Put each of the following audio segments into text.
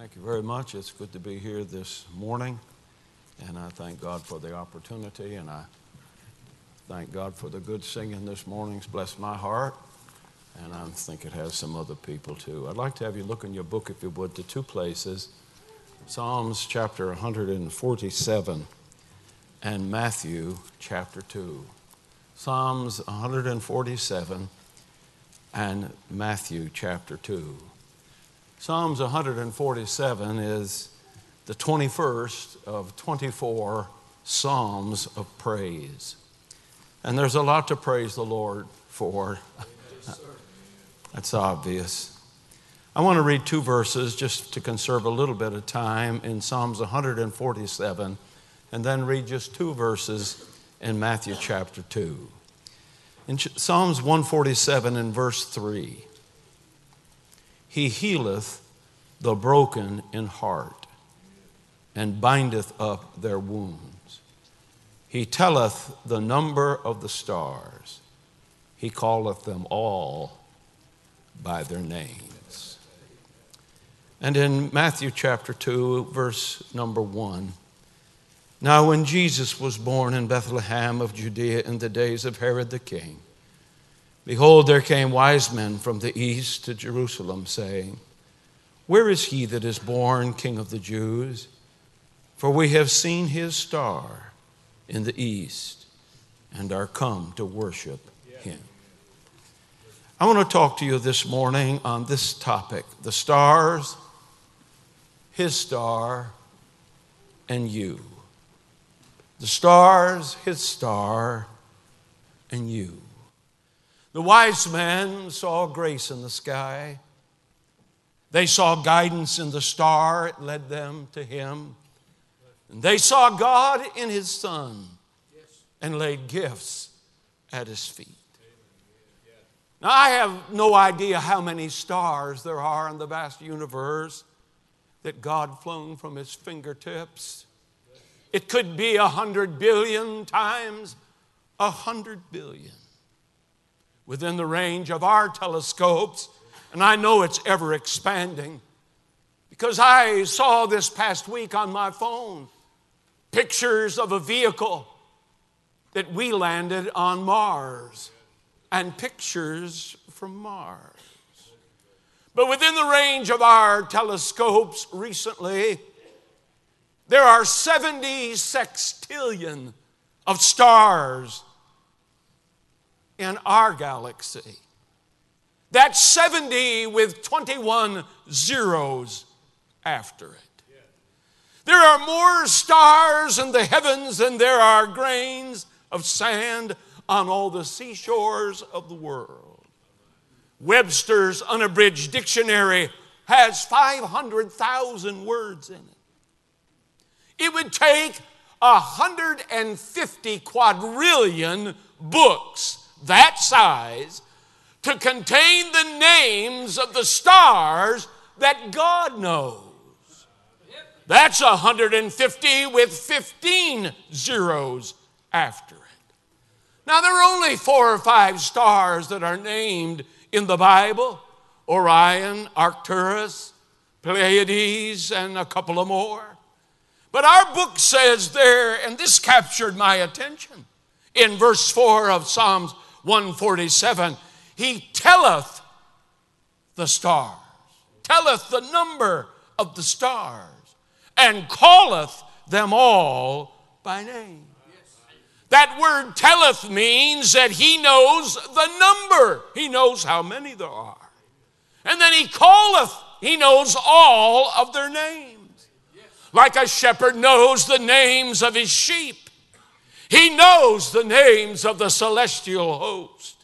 Thank you very much. It's good to be here this morning, and I thank God for the opportunity, and I thank God for the good singing this morning. It's blessed my heart, and I think it has some other people too. I'd like to have you look in your book, if you would, to two places Psalms chapter 147 and Matthew chapter 2. Psalms 147 and Matthew chapter 2. Psalms 147 is the 21st of 24 Psalms of praise. And there's a lot to praise the Lord for. That's obvious. I want to read two verses just to conserve a little bit of time in Psalms 147 and then read just two verses in Matthew chapter 2. In Psalms 147 and verse 3, he healeth the broken in heart, and bindeth up their wounds. He telleth the number of the stars, he calleth them all by their names. And in Matthew chapter 2, verse number 1, now when Jesus was born in Bethlehem of Judea in the days of Herod the king, Behold, there came wise men from the east to Jerusalem, saying, Where is he that is born King of the Jews? For we have seen his star in the east and are come to worship him. I want to talk to you this morning on this topic the stars, his star, and you. The stars, his star, and you. The wise men saw grace in the sky. They saw guidance in the star, it led them to Him. And they saw God in His Son and laid gifts at His feet. Now, I have no idea how many stars there are in the vast universe that God flung from His fingertips. It could be a hundred billion times a hundred billion within the range of our telescopes, and I know it's ever expanding because I saw this past week on my phone pictures of a vehicle that we landed on Mars and pictures from Mars. But within the range of our telescopes recently, there are 70 sextillion of stars in our galaxy. That's 70 with 21 zeros after it. There are more stars in the heavens than there are grains of sand on all the seashores of the world. Webster's unabridged dictionary has 500,000 words in it. It would take 150 quadrillion books that size to contain the names of the stars that God knows. That's 150 with 15 zeros after it. Now, there are only four or five stars that are named in the Bible Orion, Arcturus, Pleiades, and a couple of more. But our book says there, and this captured my attention in verse 4 of Psalms 147 He telleth the stars, telleth the number of the stars, and calleth them all by name. That word telleth means that he knows the number. He knows how many there are. And then he calleth, he knows all of their names. Like a shepherd knows the names of his sheep. He knows the names of the celestial host.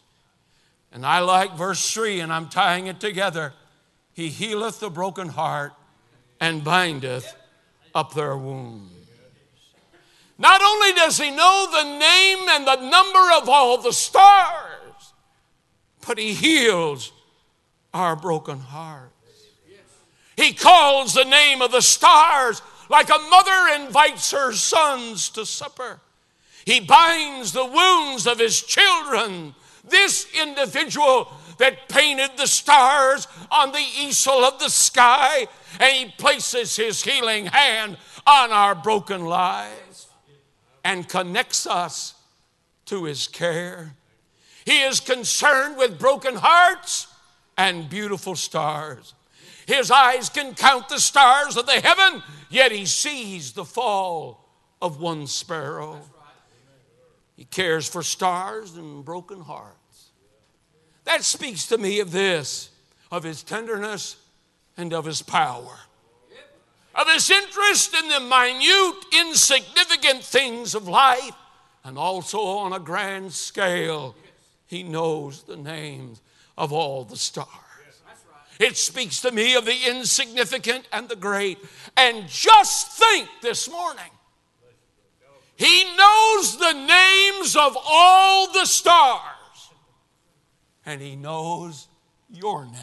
And I like verse 3, and I'm tying it together. He healeth the broken heart and bindeth up their wounds. Not only does he know the name and the number of all the stars, but he heals our broken hearts. He calls the name of the stars like a mother invites her sons to supper. He binds the wounds of his children. This individual that painted the stars on the easel of the sky, and He places His healing hand on our broken lives and connects us to His care. He is concerned with broken hearts and beautiful stars. His eyes can count the stars of the heaven, yet He sees the fall of one sparrow. He cares for stars and broken hearts. That speaks to me of this, of his tenderness and of his power, of his interest in the minute, insignificant things of life, and also on a grand scale. He knows the names of all the stars. It speaks to me of the insignificant and the great. And just think this morning he knows the names of all the stars, and He knows your name.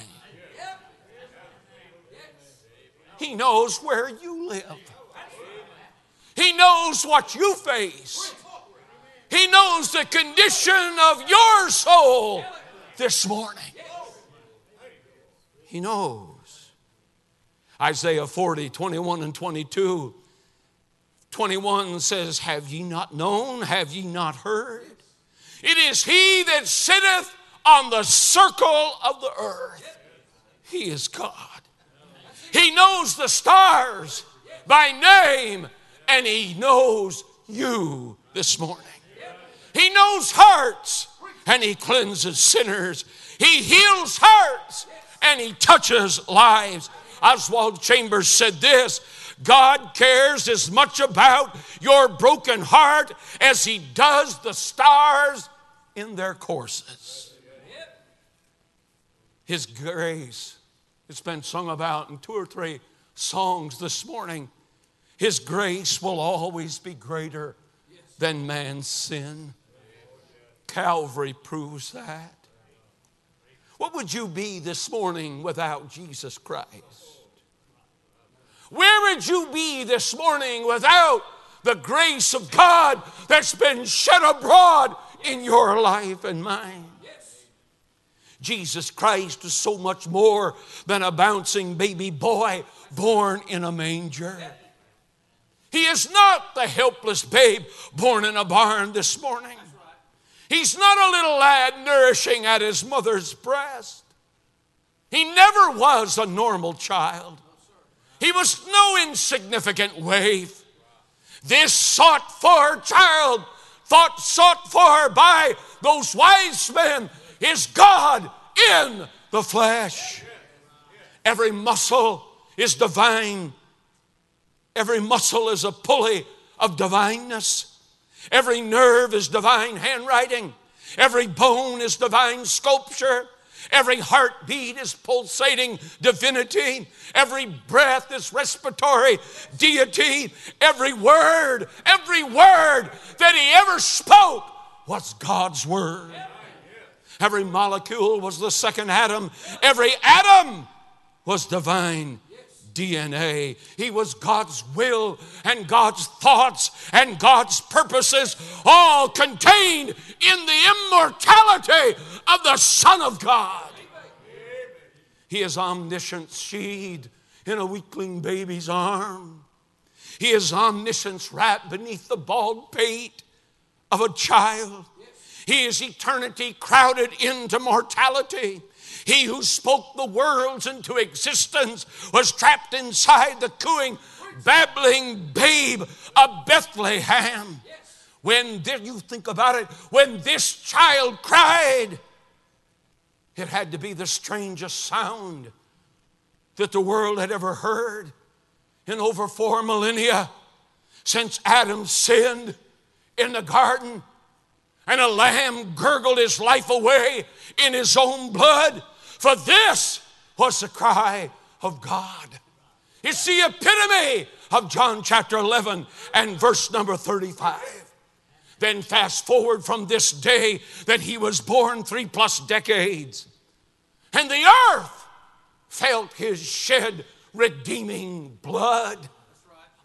He knows where you live. He knows what you face. He knows the condition of your soul this morning. He knows. Isaiah 40, 21 and 22 21 says, Have ye not known? Have ye not heard? It is he that sitteth on the circle of the earth. He is God. He knows the stars by name, and he knows you this morning. He knows hearts, and he cleanses sinners. He heals hearts, and he touches lives. Oswald Chambers said this God cares as much about your broken heart as He does the stars in their courses. His grace, it's been sung about in two or three songs this morning. His grace will always be greater than man's sin. Calvary proves that. What would you be this morning without Jesus Christ? Where would you be this morning without the grace of God that's been shed abroad in your life and mine? Jesus Christ is so much more than a bouncing baby boy born in a manger. He is not the helpless babe born in a barn this morning. He's not a little lad nourishing at his mother's breast. He never was a normal child. He was no insignificant waif. This sought for child, thought sought for by those wise men, is God in the flesh. Every muscle is divine. Every muscle is a pulley of divineness. Every nerve is divine handwriting. Every bone is divine sculpture. Every heartbeat is pulsating divinity. Every breath is respiratory deity. Every word, every word that he ever spoke was God's word. Every molecule was the second Adam. Every atom was divine DNA. He was God's will and God's thoughts and God's purposes, all contained in the immortality of the Son of God. He is omniscience seed in a weakling baby's arm. He is omniscience wrapped beneath the bald pate of a child. He is eternity crowded into mortality. He who spoke the worlds into existence was trapped inside the cooing, babbling babe of Bethlehem. When did you think about it, when this child cried, it had to be the strangest sound that the world had ever heard in over four millennia since Adam sinned in the garden and a lamb gurgled his life away in his own blood. For this was the cry of God. It's the epitome of John chapter 11 and verse number 35. Then fast forward from this day that he was born three plus decades, and the earth felt his shed redeeming blood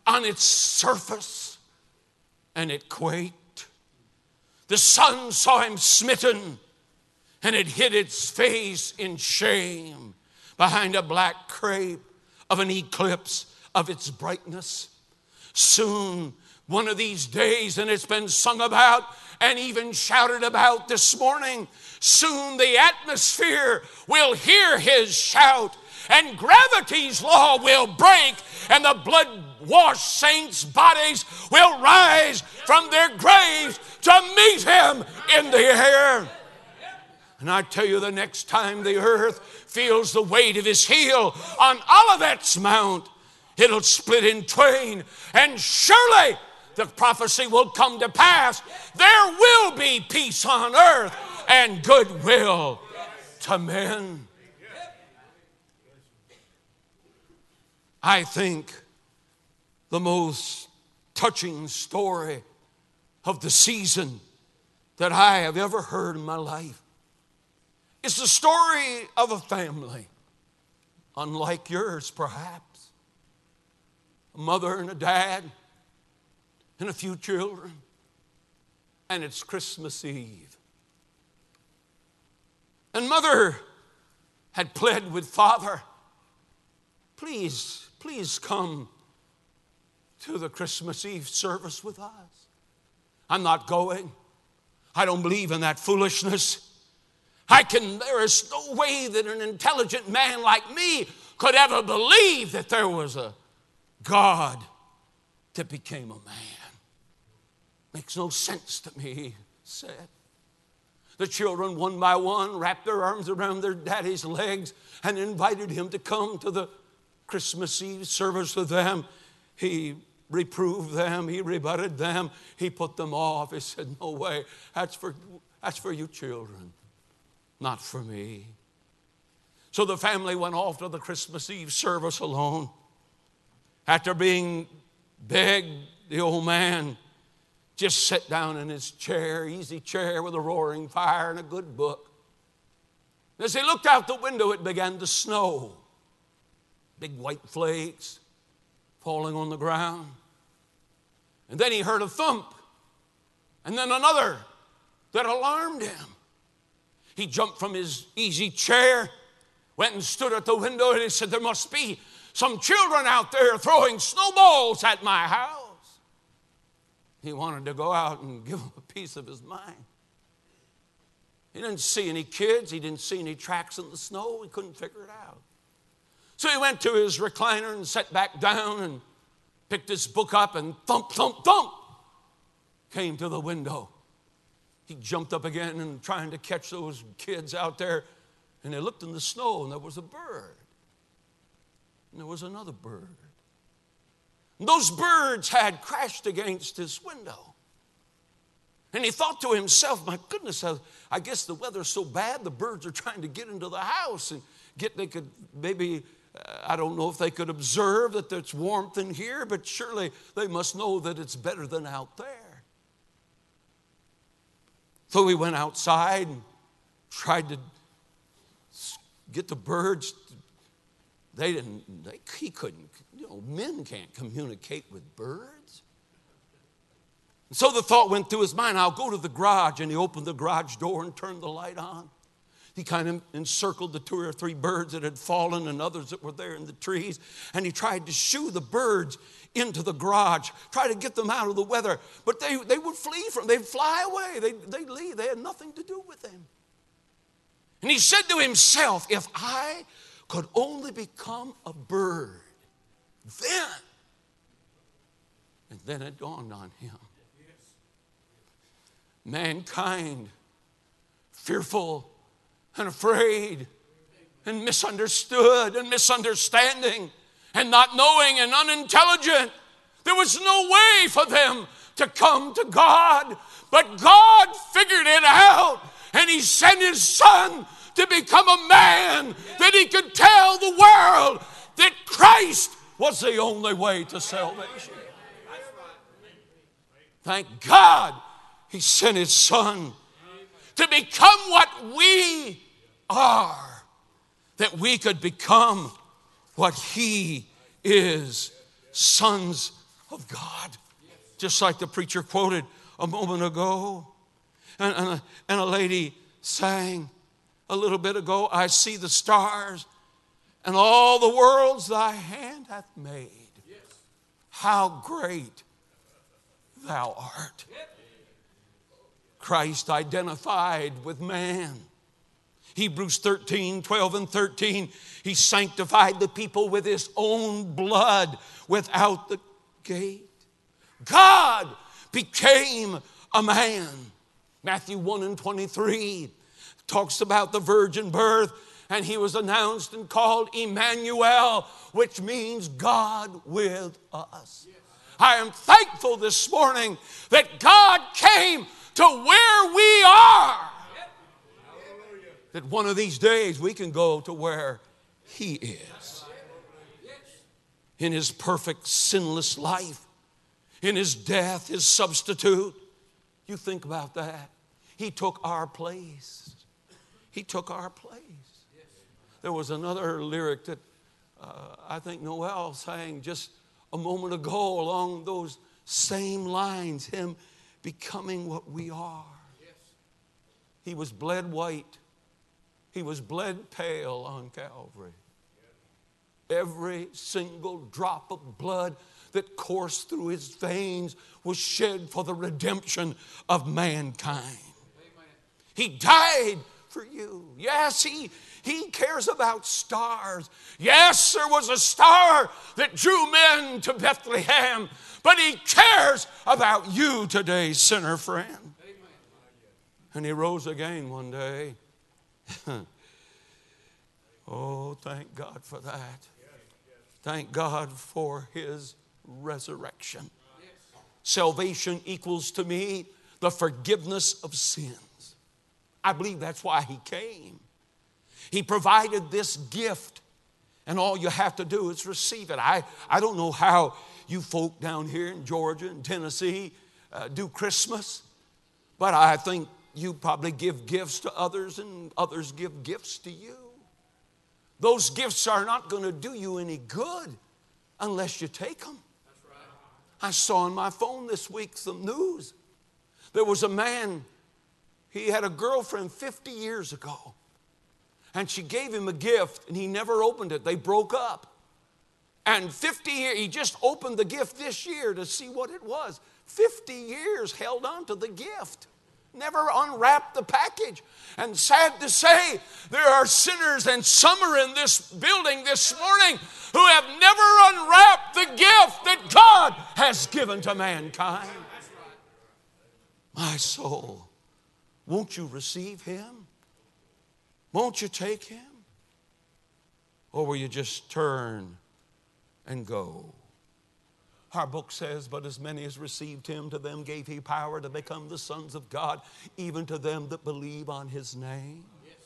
on its surface, and it quaked. The sun saw him smitten, and it hid its face in shame behind a black crape of an eclipse of its brightness. Soon, one of these days, and it's been sung about and even shouted about this morning, soon the atmosphere will hear his shout and gravity's law will break, and the blood washed saints' bodies will rise from their graves to meet him in the air. And I tell you, the next time the earth feels the weight of his heel on Olivet's Mount, it'll split in twain, and surely the prophecy will come to pass. There will be peace on earth and goodwill to men. I think the most touching story of the season that I have ever heard in my life It's the story of a family, unlike yours, perhaps. A mother and a dad, and a few children, and it's Christmas Eve. And mother had pled with father, please, please come to the Christmas Eve service with us. I'm not going. I don't believe in that foolishness. I can, there is no way that an intelligent man like me could ever believe that there was a God that became a man. Makes no sense to me, he said. The children, one by one, wrapped their arms around their daddy's legs and invited him to come to the Christmas Eve service with them. He reproved them, he rebutted them, he put them off. He said, No way, that's for, that's for you children, not for me. So the family went off to the Christmas Eve service alone. After being begged, the old man just sat down in his chair, easy chair with a roaring fire and a good book. As he looked out the window, it began to snow. Big white flakes falling on the ground. And then he heard a thump, and then another that alarmed him. He jumped from his easy chair, went and stood at the window, and he said, There must be some children out there throwing snowballs at my house. He wanted to go out and give them a piece of his mind. He didn't see any kids, he didn't see any tracks in the snow, he couldn't figure it out. So he went to his recliner and sat back down and picked his book up and thump, thump, thump came to the window. He jumped up again and trying to catch those kids out there. And they looked in the snow and there was a bird. And there was another bird. And those birds had crashed against his window. And he thought to himself, my goodness, I guess the weather's so bad, the birds are trying to get into the house and get, they could maybe Uh, I don't know if they could observe that there's warmth in here, but surely they must know that it's better than out there. So we went outside and tried to get the birds. They didn't, they, he couldn't, you know, men can't communicate with birds. And so the thought went through his mind I'll go to the garage. And he opened the garage door and turned the light on. He kind of encircled the two or three birds that had fallen and others that were there in the trees. And he tried to shoo the birds into the garage, try to get them out of the weather. But they, they would flee from, they'd fly away, they, they'd leave. They had nothing to do with them. And he said to himself, If I could only become a bird, then, and then it dawned on him. Mankind, fearful and afraid and misunderstood and misunderstanding and not knowing and unintelligent. There was no way for them to come to God, but God figured it out and He sent His Son to become a man that He could tell the world that Christ was the only way to salvation. Thank God He sent His Son to become what we are, that we could become what He is sons of God. Just like the preacher quoted a moment ago. And, and, a, and a lady sang, a little bit ago, I see the stars and all the worlds thy hand hath made. How great thou art. Christ identified with man. Hebrews 13, 12, and 13. He sanctified the people with his own blood without the gate. God became a man. Matthew 1 and 23 talks about the virgin birth, and he was announced and called Emmanuel, which means God with us. I am thankful this morning that God came to where we are. That one of these days we can go to where He is. In His perfect, sinless life, in His death, His substitute. You think about that. He took our place. He took our place. There was another lyric that uh, I think Noel sang just a moment ago along those same lines Him becoming what we are. He was bled white, He was bled pale on Calvary. Every single drop of blood that coursed through his veins was shed for the redemption of mankind. He died for you. Yes, he, he cares about stars. Yes, there was a star that drew men to Bethlehem, but He cares about you today, sinner friend. And He rose again one day. oh, thank God for that. Thank God for His resurrection. Salvation equals to me the forgiveness of sins. I believe that's why He came. He provided this gift, and all you have to do is receive it. I, I don't know how you folk down here in Georgia and Tennessee uh, do Christmas, but I think you probably give gifts to others and others give gifts to you. Those gifts are not going to do you any good unless you take them. I saw on my phone this week some news. There was a man, he had a girlfriend 50 years ago and she gave him a gift and he never opened it. They broke up. And 50 years, he just opened the gift this year to see what it was. 50 years held on to the gift, never unwrapped the package. And sad to say, there are sinners, and some are in this building this morning who have never unwrapped the gift that God has given to mankind. My soul, won't you receive Him? Won't you take him? Or will you just turn and go? Our book says, But as many as received him, to them gave he power to become the sons of God, even to them that believe on his name. Yes.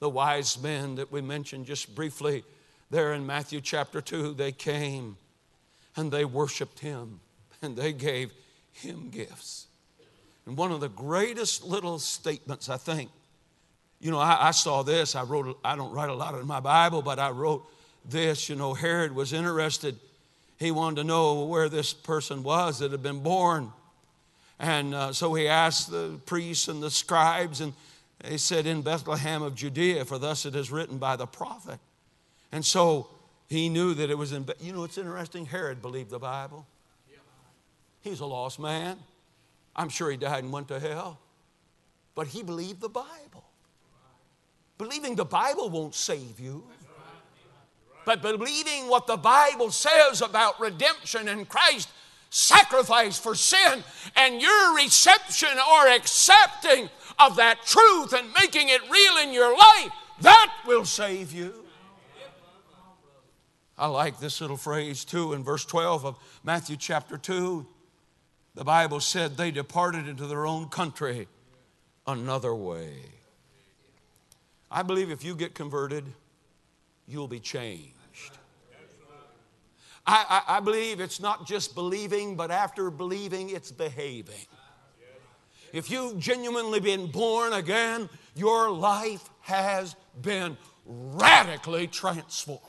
The wise men that we mentioned just briefly there in Matthew chapter 2, they came and they worshiped him and they gave him gifts. And one of the greatest little statements, I think, you know, I, I, saw this. I wrote, I don't write a lot in my Bible, but I wrote this. You know, Herod was interested. He wanted to know where this person was that had been born. And uh, so he asked the priests and the scribes, and they said, In Bethlehem of Judea, for thus it is written by the prophet. And so he knew that it was in, you know, it's interesting. Herod believed the Bible. He's a lost man. I'm sure he died and went to hell, but he believed the Bible. Believing the Bible won't save you. But believing what the Bible says about redemption and Christ sacrifice for sin and your reception or accepting of that truth and making it real in your life, that will save you. I like this little phrase too in verse 12 of Matthew chapter 2. The Bible said they departed into their own country another way. I believe if you get converted, you'll be changed. I, I, I, believe it's not just believing, but after believing, it's behaving. If you've genuinely been born again, your life has been radically transformed.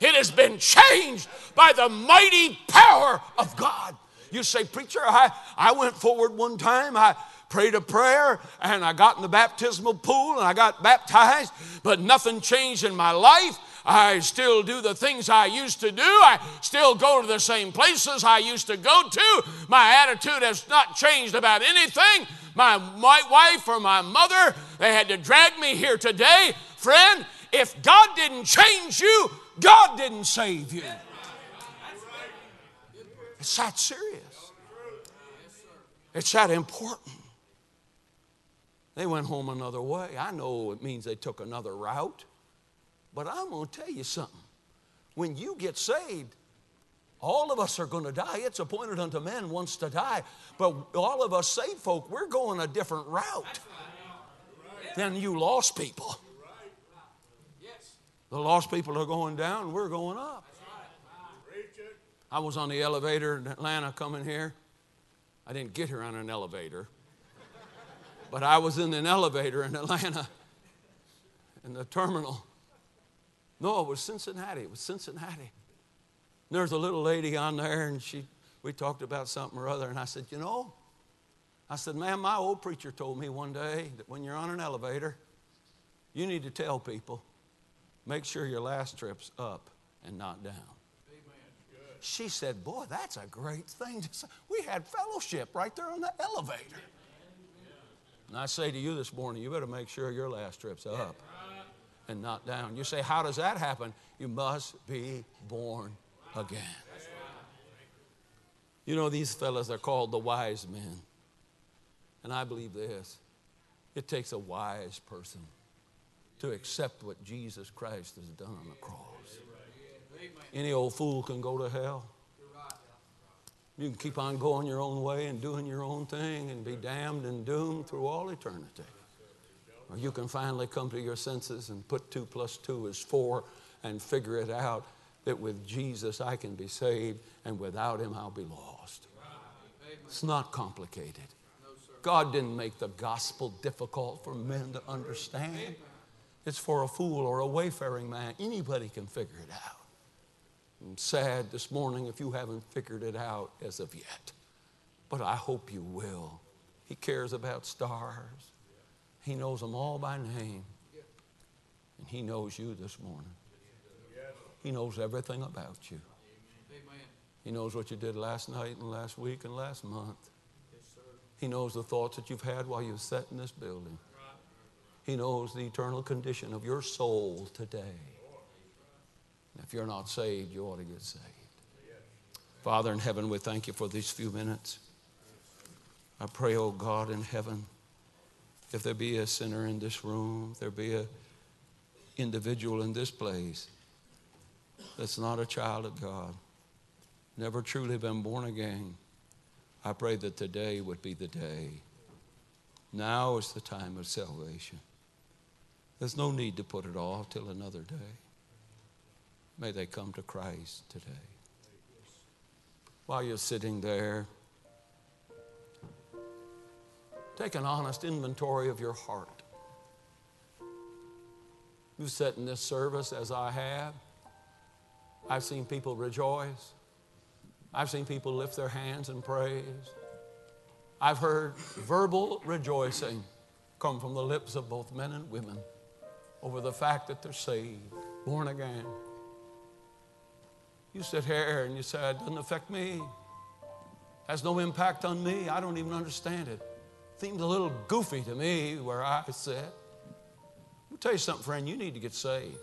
It has been changed by the mighty power of God. You say, Preacher, I, I went forward one time. I prayed a prayer and I got in the baptismal pool and I got baptized, but nothing changed in my life. I still do the things I used to do. I still go to the same places I used to go to. My attitude has not changed about anything. My, wife or my mother, they had to drag me here today. Friend, if God didn't change you, God didn't save you. It's that serious. It's that important. They went home another way. I know it means they took another route. But I'm going to tell you something. When you get saved, all of us are going to die. It's appointed unto men once to die. But all of us saved folk, we're going a different route than you lost people. The lost people are going down, we're going up. I was on the elevator in Atlanta coming here. I didn't get here on an elevator, but I was in an elevator in Atlanta in the terminal. No, it was Cincinnati. It was Cincinnati. There's a little lady on there, and she, we talked about something or other, and I said, You know, I said, Man, my old preacher told me one day that when you're on an elevator, you need to tell people, make sure your last trip's up and not down. She said, Boy, that's a great thing. We had fellowship right there on the elevator. And I say to you this morning, you better make sure your last trip's up and not down. You say, How does that happen? You must be born again. You know, these fellas are called the wise men. And I believe this it takes a wise person to accept what Jesus Christ has done on the cross. Any old fool can go to hell. You can keep on going your own way and doing your own thing and be damned and doomed through all eternity. You can finally come to your senses and put two plus two is four and figure it out that with Jesus I can be saved and without him I'll be lost. It's not complicated. God didn't make the gospel difficult for men to understand. It's for a fool or a wayfaring man. Anybody can figure it out. I'm sad this morning if you haven't figured it out as of yet, but I hope you will. He cares about stars. He knows them all by name. And He knows you this morning. He knows everything about you. He knows what you did last night and last week and last month. He knows the thoughts that you've had while you've sat in this building. He knows the eternal condition of your soul today. And if you're not saved, you ought to get saved. Father in heaven, we thank you for these few minutes. I pray, oh God in heaven, if there be a sinner in this room, if there be a individual in this place that's not a child of God, never truly been born again, I pray that today would be the day. Now is the time of salvation. There's no need to put it off till another day. May they come to Christ today. While you're sitting there, Take an honest inventory of your heart. You've sat in this service as I have. I've seen people rejoice. I've seen people lift their hands and praise. I've heard verbal rejoicing come from the lips of both men and women over the fact that they're saved, born again. You sit here and you say, it doesn't affect me, has no impact on me, I don't even understand it. Seems a little goofy to me where I sit. I'll tell you something, friend, you need to get saved.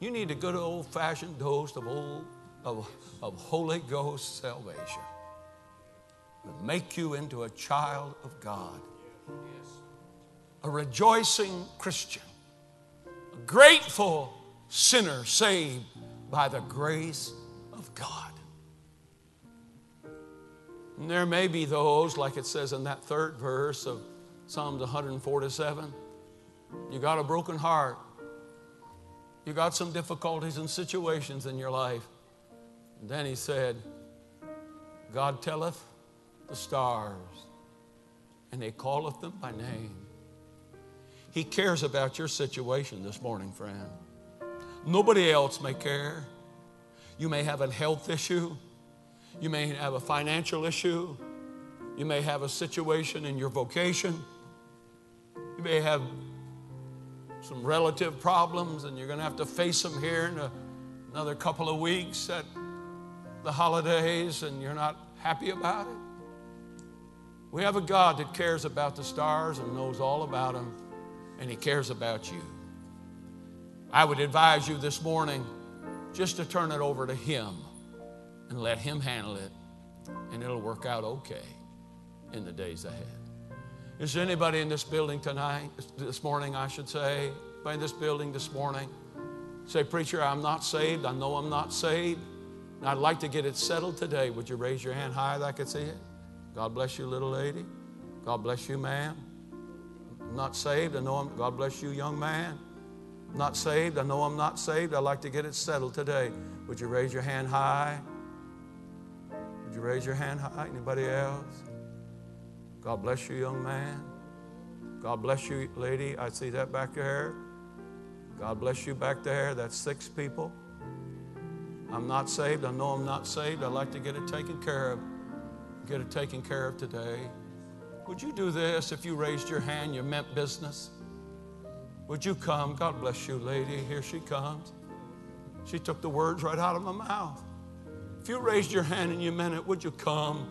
You need a good old fashioned dose of, old, of, of Holy Ghost salvation to make you into a child of God, a rejoicing Christian, a grateful sinner saved by the grace of God. And there may be those, like it says in that third verse of Psalms 147, you got a broken heart. You got some difficulties and situations in your life. And then he said, God telleth the stars, and he calleth them by name. He cares about your situation this morning, friend. Nobody else may care. You may have a health issue. You may have a financial issue. You may have a situation in your vocation. You may have some relative problems, and you're going to have to face them here in a, another couple of weeks at the holidays, and you're not happy about it. We have a God that cares about the stars and knows all about them, and He cares about you. I would advise you this morning just to turn it over to Him and let Him handle it, and it'll work out okay in the days ahead. Is there anybody in this building tonight, this morning, I should say, in this building this morning? Say, Preacher, I'm not saved. I know I'm not saved. And I'd like to get it settled today. Would you raise your hand high that I could see it? God bless you, little lady. God bless you, ma'am. I'm not saved. I know I'm, God bless you, young man. I'm not saved. I know I'm not saved. I'd like to get it settled today. Would you raise your hand high? Raise your hand high? Anybody else? God bless you, young man. God bless you, lady. I see that back there. God bless you back there. That's six people. I'm not saved. I know I'm not saved. I'd like to get it taken care of get it taken care of today. Would you do this if you raised your hand, you meant business? Would you come? God bless you, lady. Here she comes. She took the words right out of my mouth. If you raised your hand and you meant it, would you come?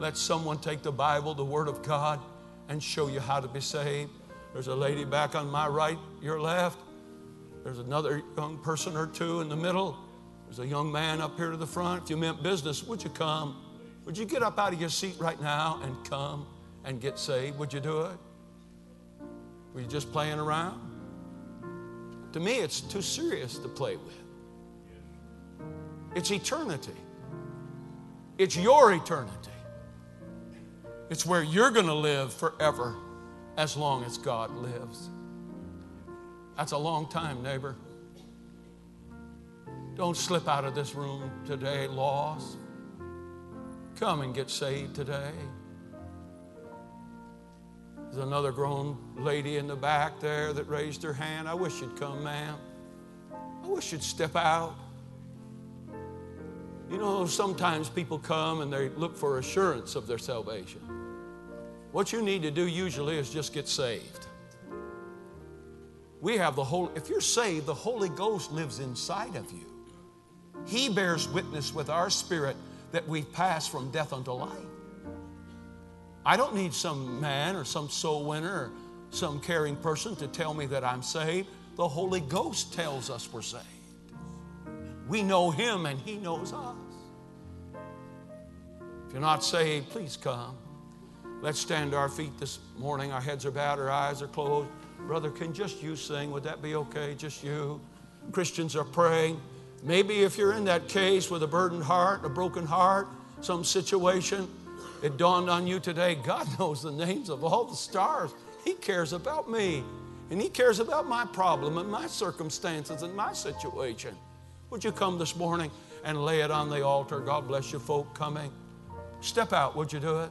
Let someone take the Bible, the Word of God, and show you how to be saved. There's a lady back on my right, your left. There's another young person or two in the middle. There's a young man up here to the front. If you meant business, would you come? Would you get up out of your seat right now and come and get saved? Would you do it? Were you just playing around? To me, it's too serious to play with. It's eternity, it's your eternity. It's where you're going to live forever as long as God lives. That's a long time, neighbor. Don't slip out of this room today lost. Come and get saved today. There's another grown lady in the back there that raised her hand. I wish you'd come, ma'am. I wish you'd step out. You know, sometimes people come and they look for assurance of their salvation. What you need to do usually is just get saved. We have the whole, if you're saved, the Holy Ghost lives inside of you. He bears witness with our spirit that we've passed from death unto life. I don't need some man or some soul winner or some caring person to tell me that I'm saved. The Holy Ghost tells us we're saved. We know Him and He knows us. If you're not saved, please come. Let's stand to our feet this morning. Our heads are bowed, our eyes are closed. Brother, can just you sing? Would that be okay? Just you. Christians are praying. Maybe if you're in that case with a burdened heart, a broken heart, some situation, it dawned on you today God knows the names of all the stars. He cares about me, and He cares about my problem and my circumstances and my situation. Would you come this morning and lay it on the altar? God bless you, folk coming. Step out, would you do it?